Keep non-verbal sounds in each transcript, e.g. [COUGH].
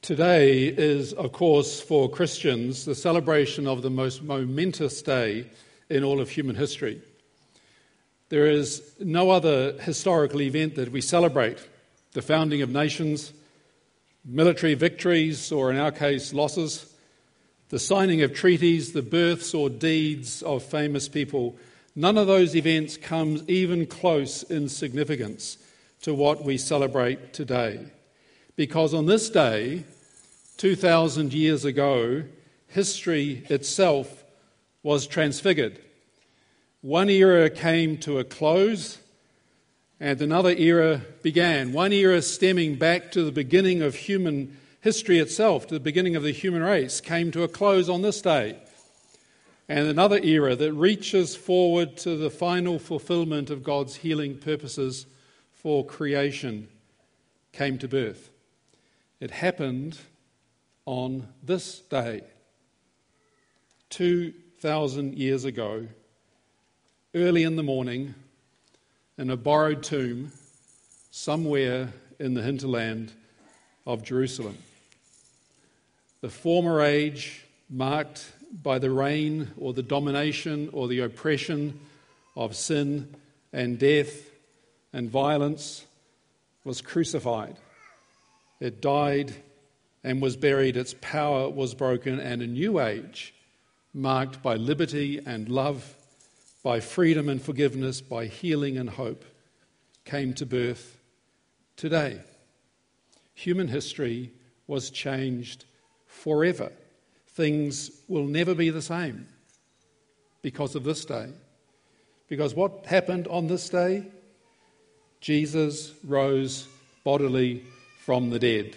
Today is, of course, for Christians, the celebration of the most momentous day in all of human history. There is no other historical event that we celebrate the founding of nations, military victories, or in our case, losses, the signing of treaties, the births or deeds of famous people. None of those events comes even close in significance to what we celebrate today. Because on this day, 2,000 years ago, history itself was transfigured. One era came to a close and another era began. One era stemming back to the beginning of human history itself, to the beginning of the human race, came to a close on this day. And another era that reaches forward to the final fulfillment of God's healing purposes for creation came to birth. It happened on this day, 2,000 years ago, early in the morning, in a borrowed tomb somewhere in the hinterland of Jerusalem. The former age, marked by the reign or the domination or the oppression of sin and death and violence, was crucified. It died and was buried, its power was broken, and a new age, marked by liberty and love, by freedom and forgiveness, by healing and hope, came to birth today. Human history was changed forever. Things will never be the same because of this day. Because what happened on this day? Jesus rose bodily from the dead,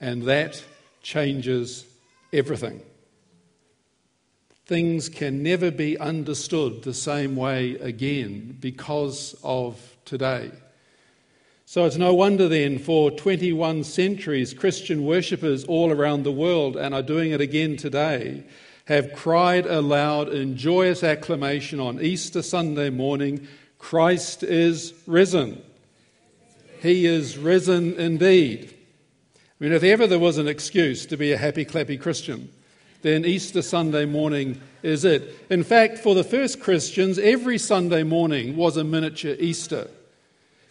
and that changes everything. Things can never be understood the same way again because of today. So it's no wonder then for 21 centuries, Christian worshippers all around the world, and are doing it again today, have cried aloud in joyous acclamation on Easter Sunday morning Christ is risen. He is risen indeed. I mean, if ever there was an excuse to be a happy, clappy Christian, then Easter Sunday morning is it. In fact, for the first Christians, every Sunday morning was a miniature Easter.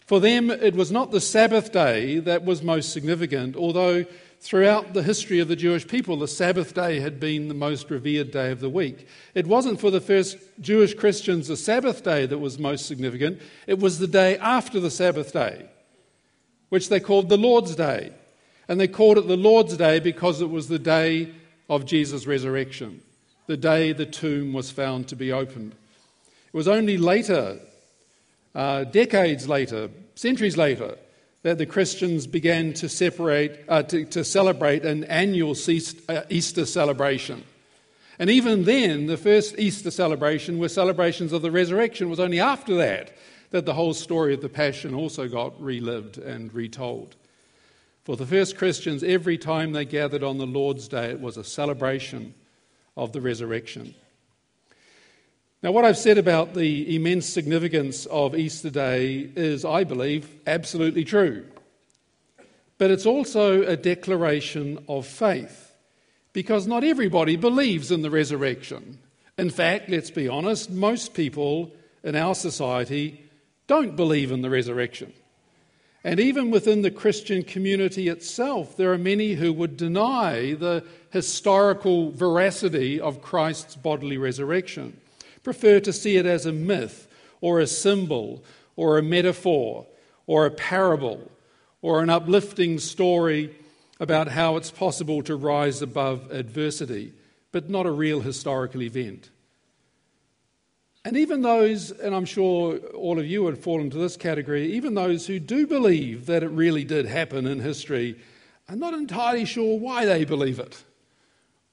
For them, it was not the Sabbath day that was most significant, although throughout the history of the Jewish people, the Sabbath day had been the most revered day of the week. It wasn't for the first Jewish Christians the Sabbath day that was most significant, it was the day after the Sabbath day, which they called the Lord's Day. And they called it the Lord's Day because it was the day of Jesus' resurrection, the day the tomb was found to be opened. It was only later uh, decades later, centuries later, that the Christians began to separate, uh, to, to, celebrate an annual uh, Easter celebration. And even then, the first Easter celebration were celebrations of the resurrection. It was only after that that the whole story of the Passion also got relived and retold. For the first Christians, every time they gathered on the Lord's Day, it was a celebration of the resurrection. Now, what I've said about the immense significance of Easter Day is, I believe, absolutely true. But it's also a declaration of faith, because not everybody believes in the resurrection. In fact, let's be honest, most people in our society don't believe in the resurrection. And even within the Christian community itself, there are many who would deny the historical veracity of Christ's bodily resurrection prefer to see it as a myth or a symbol or a metaphor or a parable or an uplifting story about how it's possible to rise above adversity, but not a real historical event. And even those, and I'm sure all of you would fall into this category, even those who do believe that it really did happen in history are not entirely sure why they believe it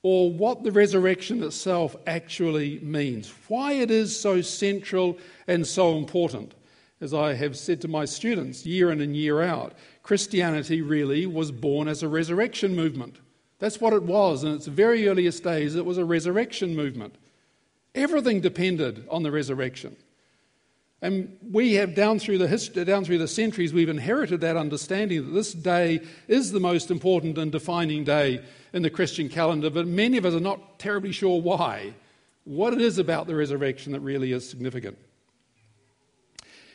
or what the resurrection itself actually means, why it is so central and so important. As I have said to my students year in and year out, Christianity really was born as a resurrection movement. That's what it was. In its very earliest days, it was a resurrection movement. Everything depended on the resurrection. And we have, down through, the history, down through the centuries, we've inherited that understanding that this day is the most important and defining day in the Christian calendar, but many of us are not terribly sure why, what it is about the resurrection that really is significant.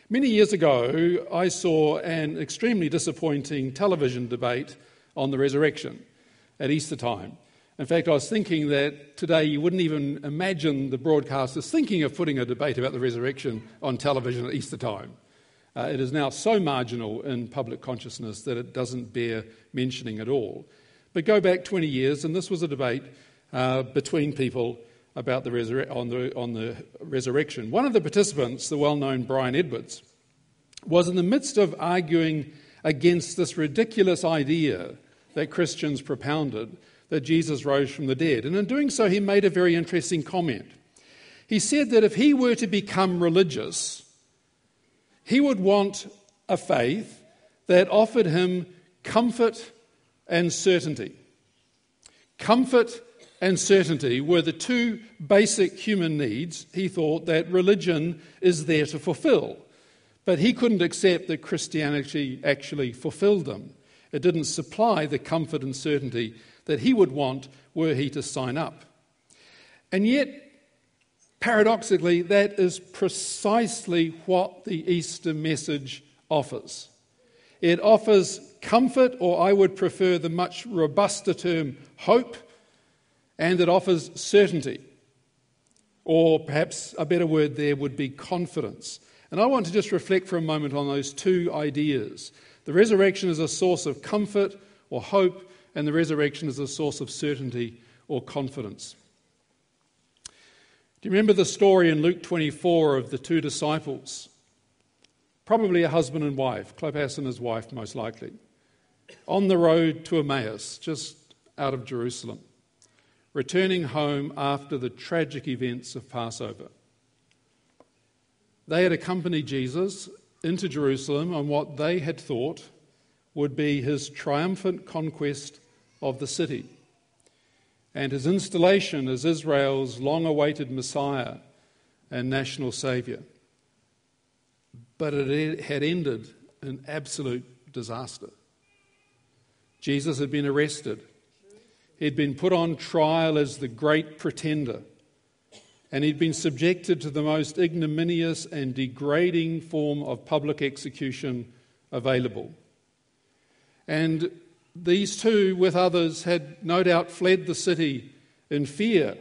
Many years ago, I saw an extremely disappointing television debate on the resurrection at Easter time. In fact, I was thinking that today you wouldn't even imagine the broadcasters thinking of putting a debate about the resurrection on television at Easter time. Uh, it is now so marginal in public consciousness that it doesn't bear mentioning at all. But go back 20 years, and this was a debate uh, between people about the, resur- on the, on the resurrection. One of the participants, the well known Brian Edwards, was in the midst of arguing against this ridiculous idea that Christians propounded that Jesus rose from the dead. And in doing so, he made a very interesting comment. He said that if he were to become religious, he would want a faith that offered him comfort and certainty. Comfort and certainty were the two basic human needs he thought that religion is there to fulfill. But he couldn't accept that Christianity actually fulfilled them. It didn't supply the comfort and certainty that he would want were he to sign up. And yet, paradoxically, that is precisely what the Easter message offers. It offers comfort, or I would prefer the much robuster term hope, and it offers certainty. Or perhaps a better word there would be confidence. And I want to just reflect for a moment on those two ideas. The resurrection is a source of comfort or hope, and the resurrection is a source of certainty or confidence. Do you remember the story in Luke 24 of the two disciples? Probably a husband and wife, Clopas and his wife, most likely, on the road to Emmaus, just out of Jerusalem, returning home after the tragic events of Passover. They had accompanied Jesus into Jerusalem on what they had thought would be his triumphant conquest of the city and his installation as Israel's long awaited Messiah and national Saviour. But it had ended in absolute disaster. Jesus had been arrested, he'd been put on trial as the great pretender, and he'd been subjected to the most ignominious and degrading form of public execution available. And these two, with others, had no doubt fled the city in fear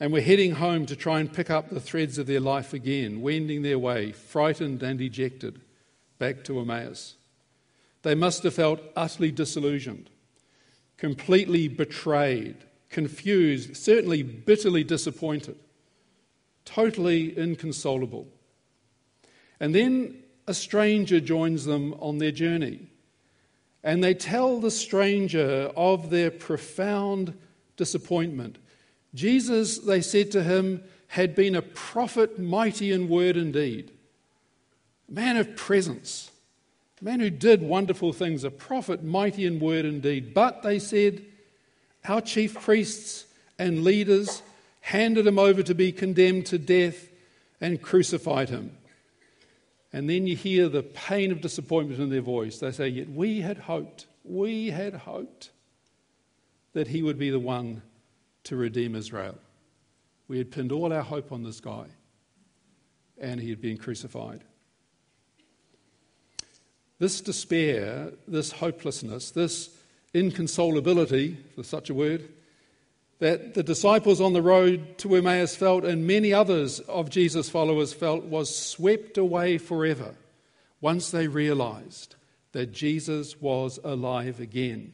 and were heading home to try and pick up the threads of their life again, wending their way, frightened and dejected, back to Emmaus. They must have felt utterly disillusioned, completely betrayed, confused, certainly bitterly disappointed, totally inconsolable. And then a stranger joins them on their journey. And they tell the stranger of their profound disappointment. Jesus, they said to him, had been a prophet mighty in word and deed, a man of presence, a man who did wonderful things, a prophet mighty in word and deed. But, they said, our chief priests and leaders handed him over to be condemned to death and crucified him. And then you hear the pain of disappointment in their voice. They say, Yet we had hoped, we had hoped that he would be the one to redeem Israel. We had pinned all our hope on this guy, and he had been crucified. This despair, this hopelessness, this inconsolability, for such a word, that the disciples on the road to Emmaus felt, and many others of Jesus' followers felt, was swept away forever once they realized that Jesus was alive again.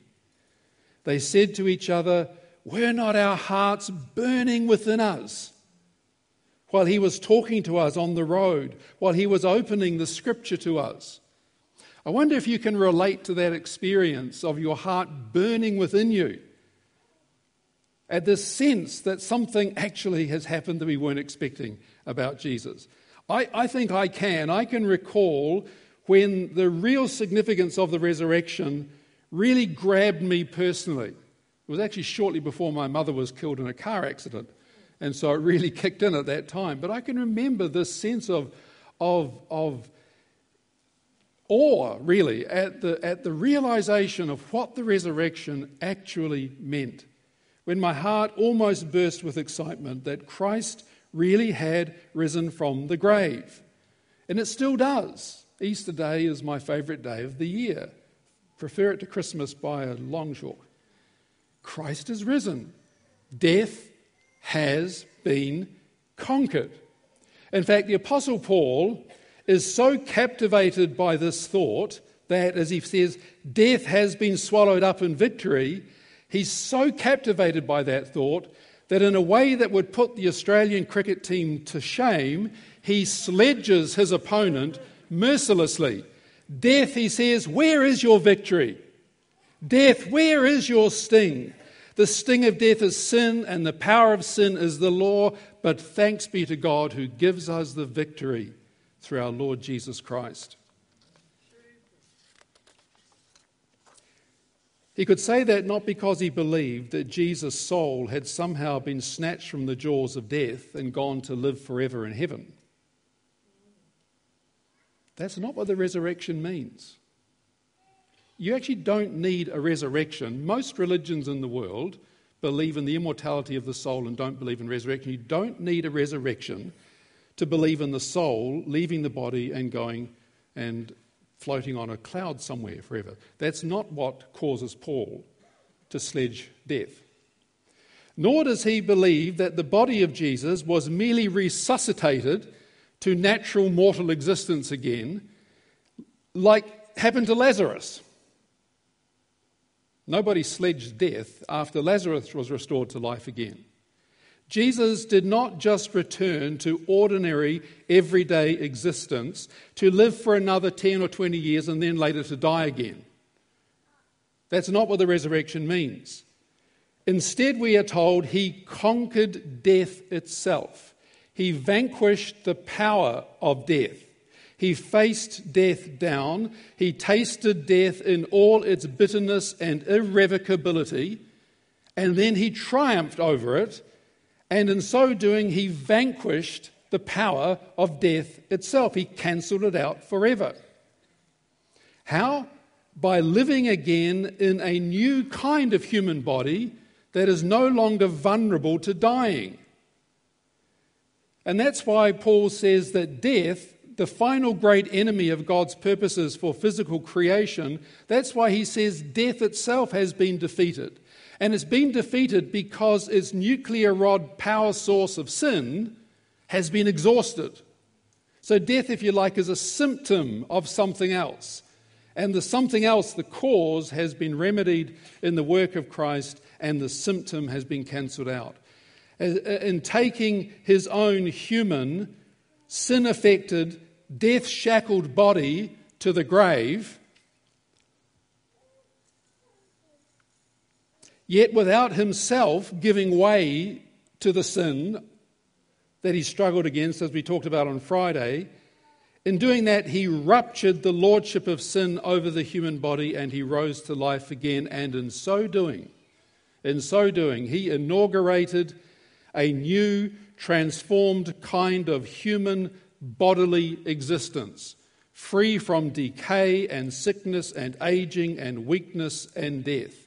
They said to each other, Were not our hearts burning within us? While he was talking to us on the road, while he was opening the scripture to us. I wonder if you can relate to that experience of your heart burning within you at this sense that something actually has happened that we weren't expecting about Jesus. I, I think I can. I can recall when the real significance of the resurrection really grabbed me personally. It was actually shortly before my mother was killed in a car accident. And so it really [LAUGHS] kicked in at that time. But I can remember this sense of, of, of awe, really, at the, at the realization of what the resurrection actually meant. When my heart almost burst with excitement that Christ really had risen from the grave. And it still does. Easter Day is my favourite day of the year. Prefer it to Christmas by a long shot. Christ is risen. Death has been conquered. In fact, the Apostle Paul is so captivated by this thought that, as he says, death has been swallowed up in victory, he's so captivated by that thought that, in a way that would put the Australian cricket team to shame, he sledges his opponent mercilessly. Death, he says, where is your victory? Death, where is your sting? The sting of death is sin, and the power of sin is the law, but thanks be to God who gives us the victory through our Lord Jesus Christ. He could say that not because he believed that Jesus' soul had somehow been snatched from the jaws of death and gone to live forever in heaven. That's not what the resurrection means. You actually don't need a resurrection. Most religions in the world believe in the immortality of the soul and don't believe in resurrection. You don't need a resurrection to believe in the soul leaving the body and going and floating on a cloud somewhere forever. That's not what causes Paul to sledge death. Nor does he believe that the body of Jesus was merely resuscitated to natural mortal existence again, like happened to Lazarus. Nobody sledged death after Lazarus was restored to life again. Jesus did not just return to ordinary, everyday existence to live for another 10 or 20 years and then later to die again. That's not what the resurrection means. Instead, we are told he conquered death itself. He vanquished the power of death. He faced death down. He tasted death in all its bitterness and irrevocability. And then he triumphed over it and in so doing, he vanquished the power of death itself. He cancelled it out forever. How? By living again in a new kind of human body that is no longer vulnerable to dying. And that's why Paul says that death, the final great enemy of God's purposes for physical creation, that's why he says death itself has been defeated. And it's been defeated because its nuclear rod power source of sin has been exhausted. So, death, if you like, is a symptom of something else. And the something else, the cause, has been remedied in the work of Christ, and the symptom has been cancelled out. In taking his own human, sin affected, death shackled body to the grave, Yet without himself giving way to the sin that he struggled against, as we talked about on Friday, in doing that, he ruptured the lordship of sin over the human body and he rose to life again. And in so doing, in so doing, he inaugurated a new, transformed kind of human bodily existence, free from decay and sickness and aging and weakness and death.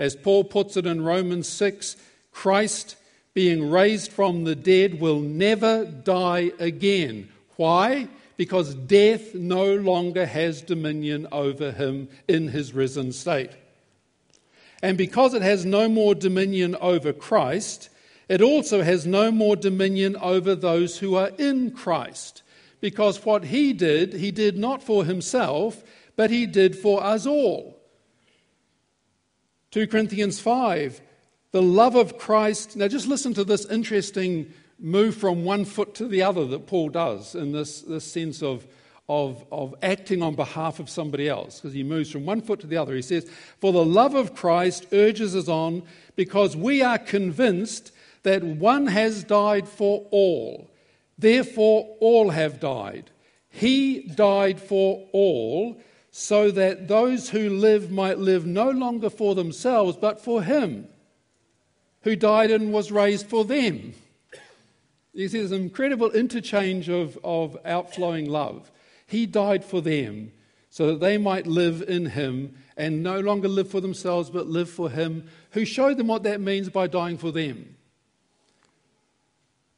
As Paul puts it in Romans 6, Christ, being raised from the dead, will never die again. Why? Because death no longer has dominion over him in his risen state. And because it has no more dominion over Christ, it also has no more dominion over those who are in Christ. Because what he did, he did not for himself, but he did for us all. 2 Corinthians 5, the love of Christ. Now, just listen to this interesting move from one foot to the other that Paul does in this, this sense of, of, of acting on behalf of somebody else, because he moves from one foot to the other. He says, For the love of Christ urges us on because we are convinced that one has died for all. Therefore, all have died. He died for all so that those who live might live no longer for themselves, but for him who died and was raised for them. You see, there's an incredible interchange of, of outflowing love. He died for them so that they might live in him and no longer live for themselves, but live for him who showed them what that means by dying for them.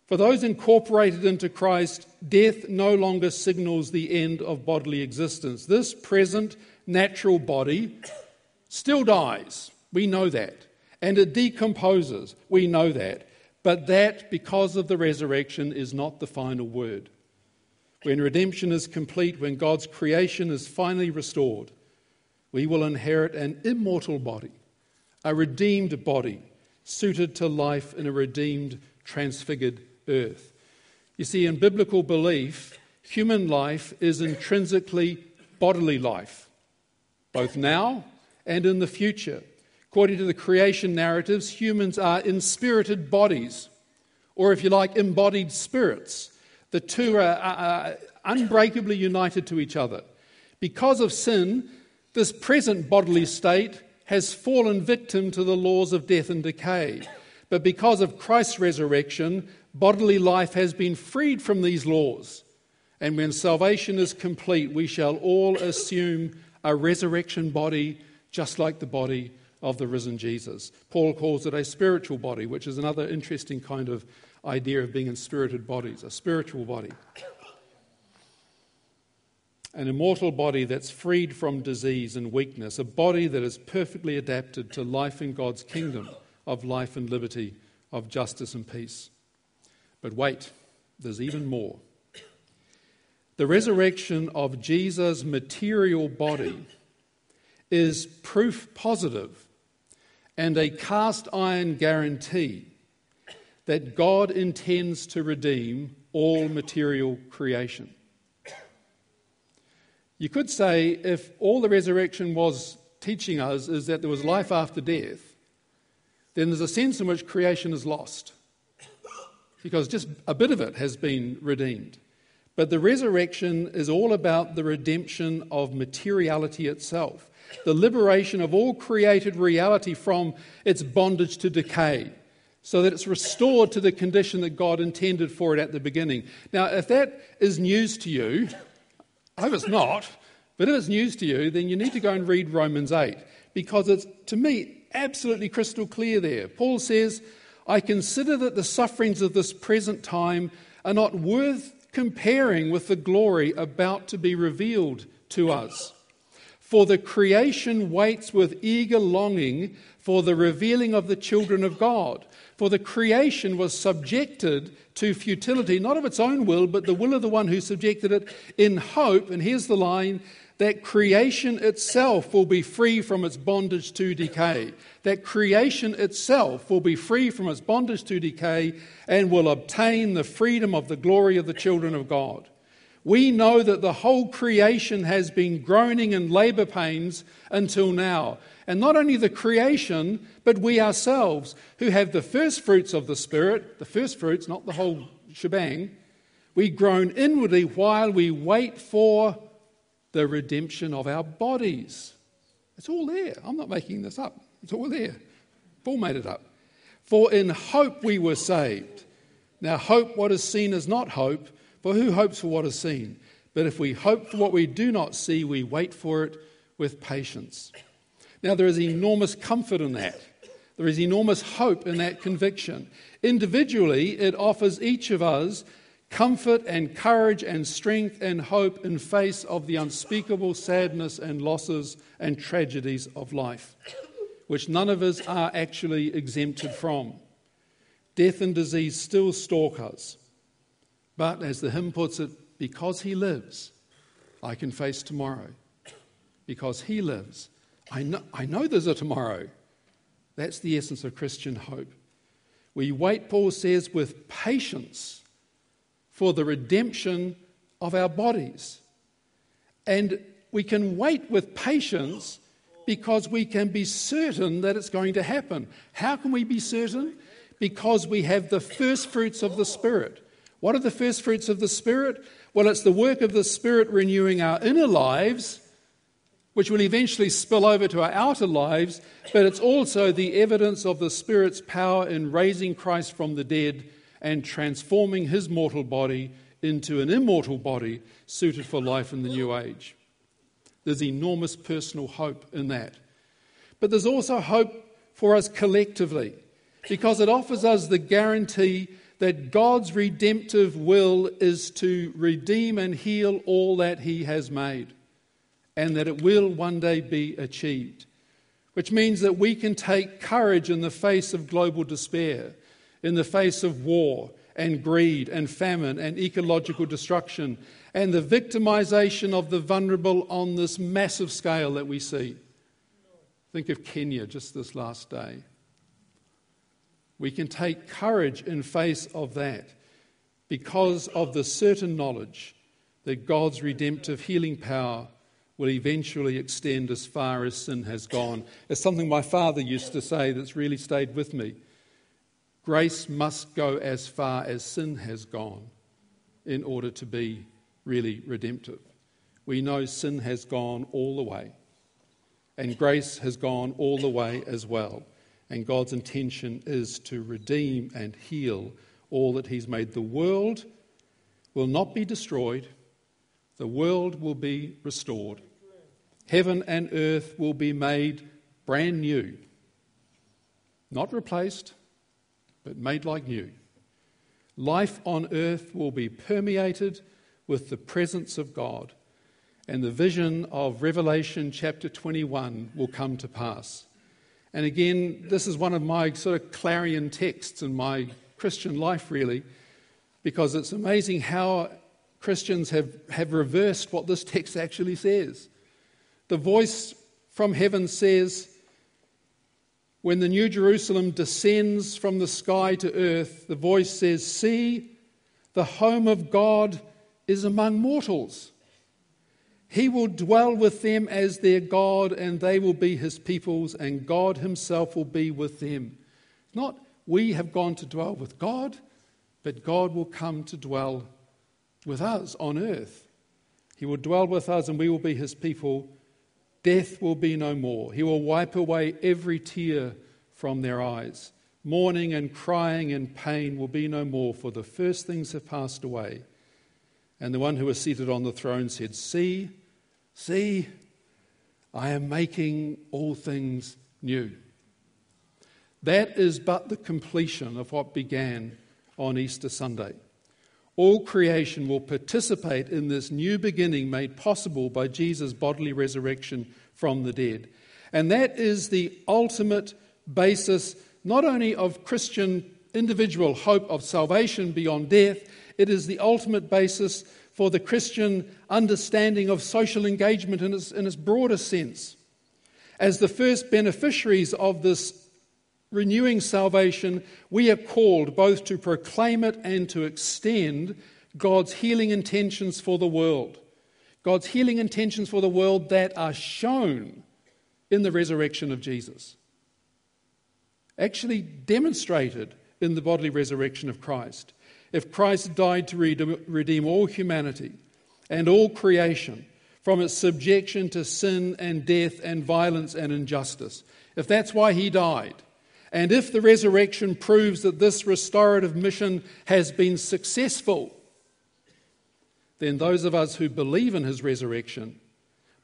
For those incorporated into Christ, death no longer signals the end of bodily existence. This present natural body still dies. We know that. And it decomposes. We know that. But that, because of the resurrection, is not the final word. When redemption is complete, when God's creation is finally restored, we will inherit an immortal body, a redeemed body, suited to life in a redeemed, transfigured earth. You see, in biblical belief, human life is intrinsically bodily life, both now and in the future. According to the creation narratives, humans are inspirited bodies, or if you like, embodied spirits. The two are, are unbreakably united to each other. Because of sin, this present bodily state has fallen victim to the laws of death and decay. But because of Christ's resurrection, bodily life has been freed from these laws. And when salvation is complete, we shall all assume a resurrection body just like the body of the risen Jesus. Paul calls it a spiritual body, which is another interesting kind of idea of being in spirited bodies, a spiritual body. An immortal body that's freed from disease and weakness, a body that is perfectly adapted to life in God's kingdom of life and liberty, of justice and peace. But wait, there's even more. The resurrection of Jesus' material body is proof positive and a cast iron guarantee that God intends to redeem all material creation. You could say if all the resurrection was teaching us is that there was life after death, then there's a sense in which creation is lost because just a bit of it has been redeemed. But the resurrection is all about the redemption of materiality itself, the liberation of all created reality from its bondage to decay, so that it's restored to the condition that God intended for it at the beginning. Now, if that is news to you, I hope it's not, but if it's news to you, then you need to go and read Romans 8, because it's, to me, absolutely crystal clear there. Paul says, I consider that the sufferings of this present time are not worth comparing with the glory about to be revealed to us. For the creation waits with eager longing for the revealing of the children of God. For the creation was subjected to futility, not of its own will, but the will of the one who subjected it in hope. And here's the line that creation itself will be free from its bondage to decay. That creation itself will be free from its bondage to decay and will obtain the freedom of the glory of the children of God. We know that the whole creation has been groaning in labor pains until now. And not only the creation, but we ourselves, who have the first fruits of the Spirit, the first fruits, not the whole shebang, we groan inwardly while we wait for the redemption of our bodies. It's all there. I'm not making this up. It's all there. Paul made it up. For in hope we were saved. Now, hope what is seen is not hope, for who hopes for what is seen? But if we hope for what we do not see, we wait for it with patience. Now, there is enormous comfort in that. There is enormous hope in that conviction. Individually, it offers each of us comfort and courage and strength and hope in face of the unspeakable sadness and losses and tragedies of life, which none of us are actually exempted from. Death and disease still stalk us. But as the hymn puts it, because he lives, I can face tomorrow. Because he lives, I know, I know there's a tomorrow. That's the essence of Christian hope. We wait, Paul says, with patience for the redemption of our bodies. And we can wait with patience because we can be certain that it's going to happen. How can we be certain? Because we have the first fruits of the Spirit. What are the first fruits of the Spirit? Well, it's the work of the Spirit renewing our inner lives, which will eventually spill over to our outer lives, but it's also the evidence of the Spirit's power in raising Christ from the dead and transforming his mortal body into an immortal body suited for life in the new age. There's enormous personal hope in that. But there's also hope for us collectively because it offers us the guarantee that God's redemptive will is to redeem and heal all that He has made, and that it will one day be achieved. Which means that we can take courage in the face of global despair, in the face of war and greed and famine and ecological destruction, and the victimization of the vulnerable on this massive scale that we see. Think of Kenya just this last day. We can take courage in face of that because of the certain knowledge that God's redemptive healing power will eventually extend as far as sin has gone. It's something my father used to say that's really stayed with me. Grace must go as far as sin has gone in order to be really redemptive. We know sin has gone all the way, and grace has gone all the way as well. And God's intention is to redeem and heal all that He's made. The world will not be destroyed, the world will be restored. Heaven and earth will be made brand new, not replaced, but made like new. Life on earth will be permeated with the presence of God, and the vision of Revelation chapter 21 will come to pass. And again, this is one of my sort of clarion texts in my Christian life, really, because it's amazing how Christians have, have reversed what this text actually says. The voice from heaven says, when the New Jerusalem descends from the sky to earth, the voice says, See, the home of God is among mortals. He will dwell with them as their God, and they will be his peoples, and God himself will be with them. Not we have gone to dwell with God, but God will come to dwell with us on earth. He will dwell with us, and we will be his people. Death will be no more. He will wipe away every tear from their eyes. Mourning and crying and pain will be no more, for the first things have passed away. And the one who was seated on the throne said, See, See, I am making all things new. That is but the completion of what began on Easter Sunday. All creation will participate in this new beginning made possible by Jesus' bodily resurrection from the dead. And that is the ultimate basis not only of Christian individual hope of salvation beyond death, it is the ultimate basis for the Christian understanding of social engagement in its, in its broader sense. As the first beneficiaries of this renewing salvation, we are called both to proclaim it and to extend God's healing intentions for the world. God's healing intentions for the world that are shown in the resurrection of Jesus. Actually demonstrated in the bodily resurrection of Christ if Christ died to redeem all humanity and all creation from its subjection to sin and death and violence and injustice, if that's why he died, and if the resurrection proves that this restorative mission has been successful, then those of us who believe in his resurrection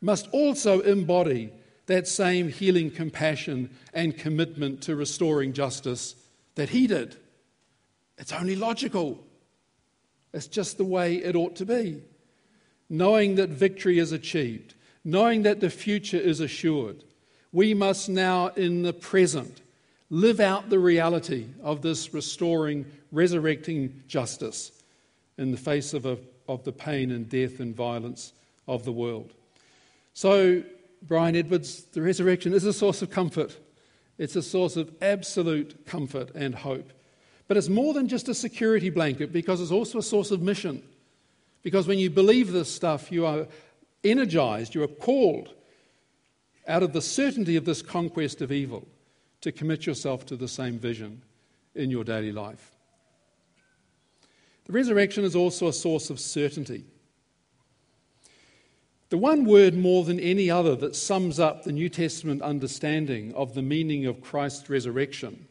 must also embody that same healing compassion and commitment to restoring justice that he did. It's only logical. It's just the way it ought to be. Knowing that victory is achieved, knowing that the future is assured, we must now, in the present, live out the reality of this restoring, resurrecting justice in the face of, a, of the pain and death and violence of the world. So, Brian Edwards, the resurrection is a source of comfort. It's a source of absolute comfort and hope. But it's more than just a security blanket because it's also a source of mission. Because when you believe this stuff, you are energized, you are called out of the certainty of this conquest of evil to commit yourself to the same vision in your daily life. The resurrection is also a source of certainty. The one word more than any other that sums up the New Testament understanding of the meaning of Christ's resurrection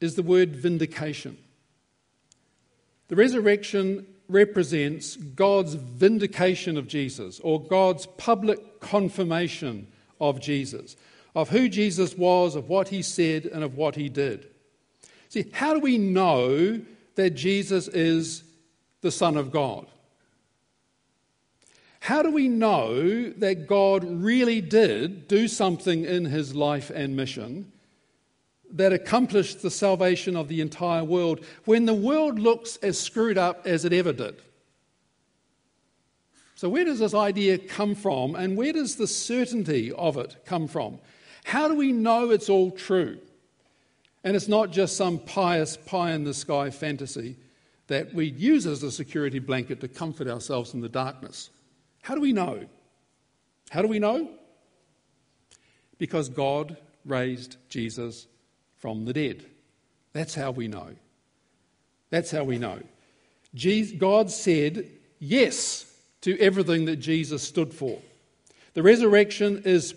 is the word vindication. The resurrection represents God's vindication of Jesus or God's public confirmation of Jesus, of who Jesus was, of what he said, and of what he did. See, how do we know that Jesus is the Son of God? How do we know that God really did do something in his life and mission that accomplished the salvation of the entire world when the world looks as screwed up as it ever did? So, where does this idea come from, and where does the certainty of it come from? How do we know it's all true? And it's not just some pious, pie in the sky fantasy that we use as a security blanket to comfort ourselves in the darkness. How do we know? How do we know? Because God raised Jesus from the dead. That's how we know. That's how we know. God said yes to everything that Jesus stood for. The resurrection is